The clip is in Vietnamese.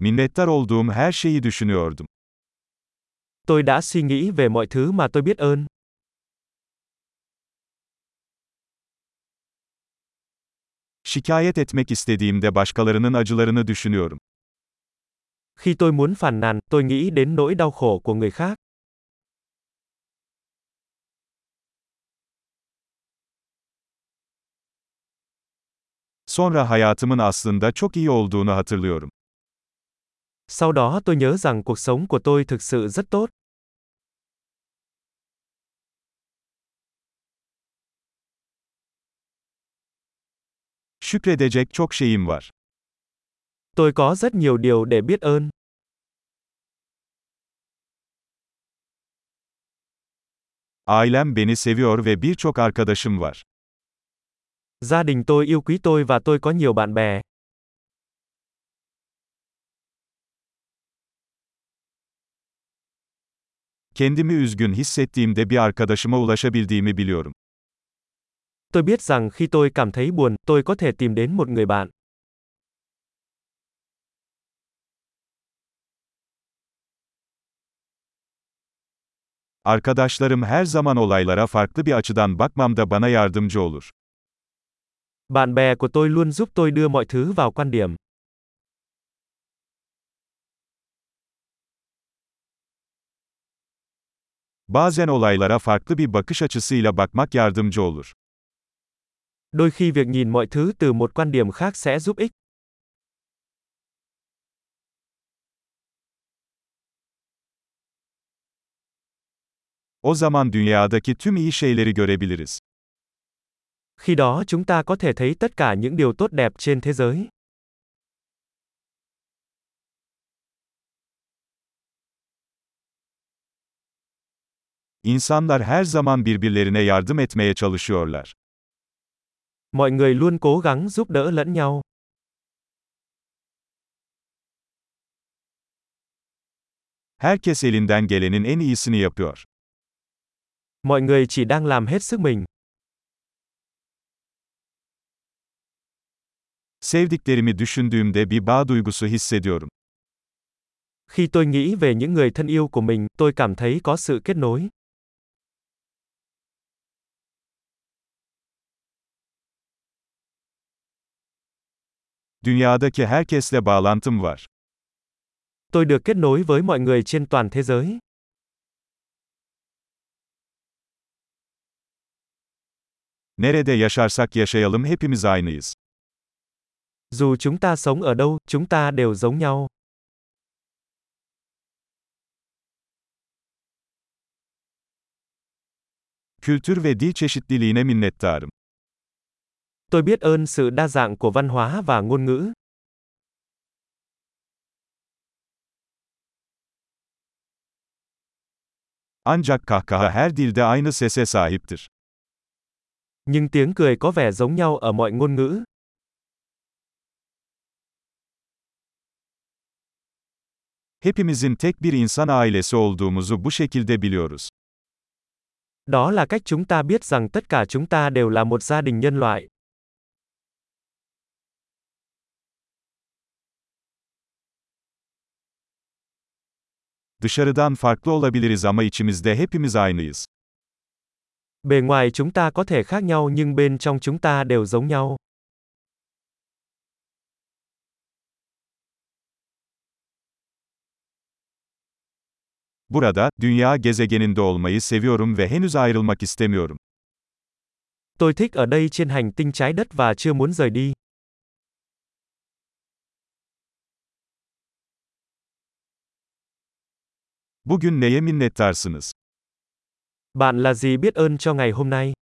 Minnettar olduğum her şeyi düşünüyordum. Tôi đã suy nghĩ về mọi thứ mà tôi biết ơn. Şikayet etmek istediğimde başkalarının acılarını düşünüyorum. Khi tôi muốn phàn nàn, tôi nghĩ đến nỗi đau khổ của người khác. Sonra hayatımın aslında çok iyi olduğunu hatırlıyorum. Sau đó tôi nhớ rằng cuộc sống của tôi thực sự rất tốt. Şükredecek çok şeyim var. Tôi có rất nhiều điều để biết ơn. Ailem beni seviyor ve birçok arkadaşım var. Gia đình tôi yêu quý tôi và tôi có nhiều bạn bè. Kendimi üzgün hissettiğimde bir arkadaşıma ulaşabildiğimi biliyorum. Tôi biết rằng khi tôi cảm thấy buồn, tôi có thể tìm đến một người bạn. Arkadaşlarım her zaman olaylara farklı bir açıdan bakmamda bana yardımcı olur. Bạn bè của tôi luôn giúp tôi đưa mọi thứ vào quan điểm. Bazen olaylara farklı bir bakış açısıyla bakmak yardımcı olur. Đôi khi việc nhìn mọi thứ từ một quan điểm khác sẽ giúp ích. O zaman dünyadaki tüm iyi şeyleri görebiliriz. Khi đó chúng ta có thể thấy tất cả những điều tốt đẹp trên thế giới. İnsanlar her zaman birbirlerine yardım etmeye çalışıyorlar. Mọi người luôn cố gắng giúp đỡ lẫn nhau. Herkes elinden gelenin en iyisini yapıyor. Mọi người chỉ đang làm hết sức mình. Sevdiklerimi düşündüğümde bir bağ duygusu hissediyorum. Khi tôi nghĩ về những người thân yêu của mình, tôi cảm thấy có sự kết nối. Dünyadaki herkesle bağlantım var. Tôi được kết nối với mọi người trên toàn thế giới. Nerede yaşarsak yaşayalım hepimiz aynıyız. Dù chúng ta sống ở đâu, chúng ta đều giống nhau. Kültür ve dil çeşitliliğine minnettarım. Tôi biết ơn sự đa dạng của văn hóa và ngôn ngữ. Ancak kahkaha her dilde aynı sese sahiptir. Nhưng tiếng cười có vẻ giống nhau ở mọi ngôn ngữ. Hepimizin tek bir insan ailesi olduğumuzu bu şekilde biliyoruz. Đó là cách chúng ta biết rằng tất cả chúng ta đều là một gia đình nhân loại. Dışarıdan farklı olabiliriz ama içimizde hepimiz aynıyız. Bề ngoài chúng ta có thể khác nhau nhưng bên trong chúng ta đều giống nhau. Burada, dünya gezegeninde olmayı seviyorum ve henüz ayrılmak istemiyorum. Tôi thích ở đây trên hành tinh trái đất và chưa muốn rời đi. Bugün neye minnettarsınız? Bạn là gì biết ơn cho ngày hôm nay?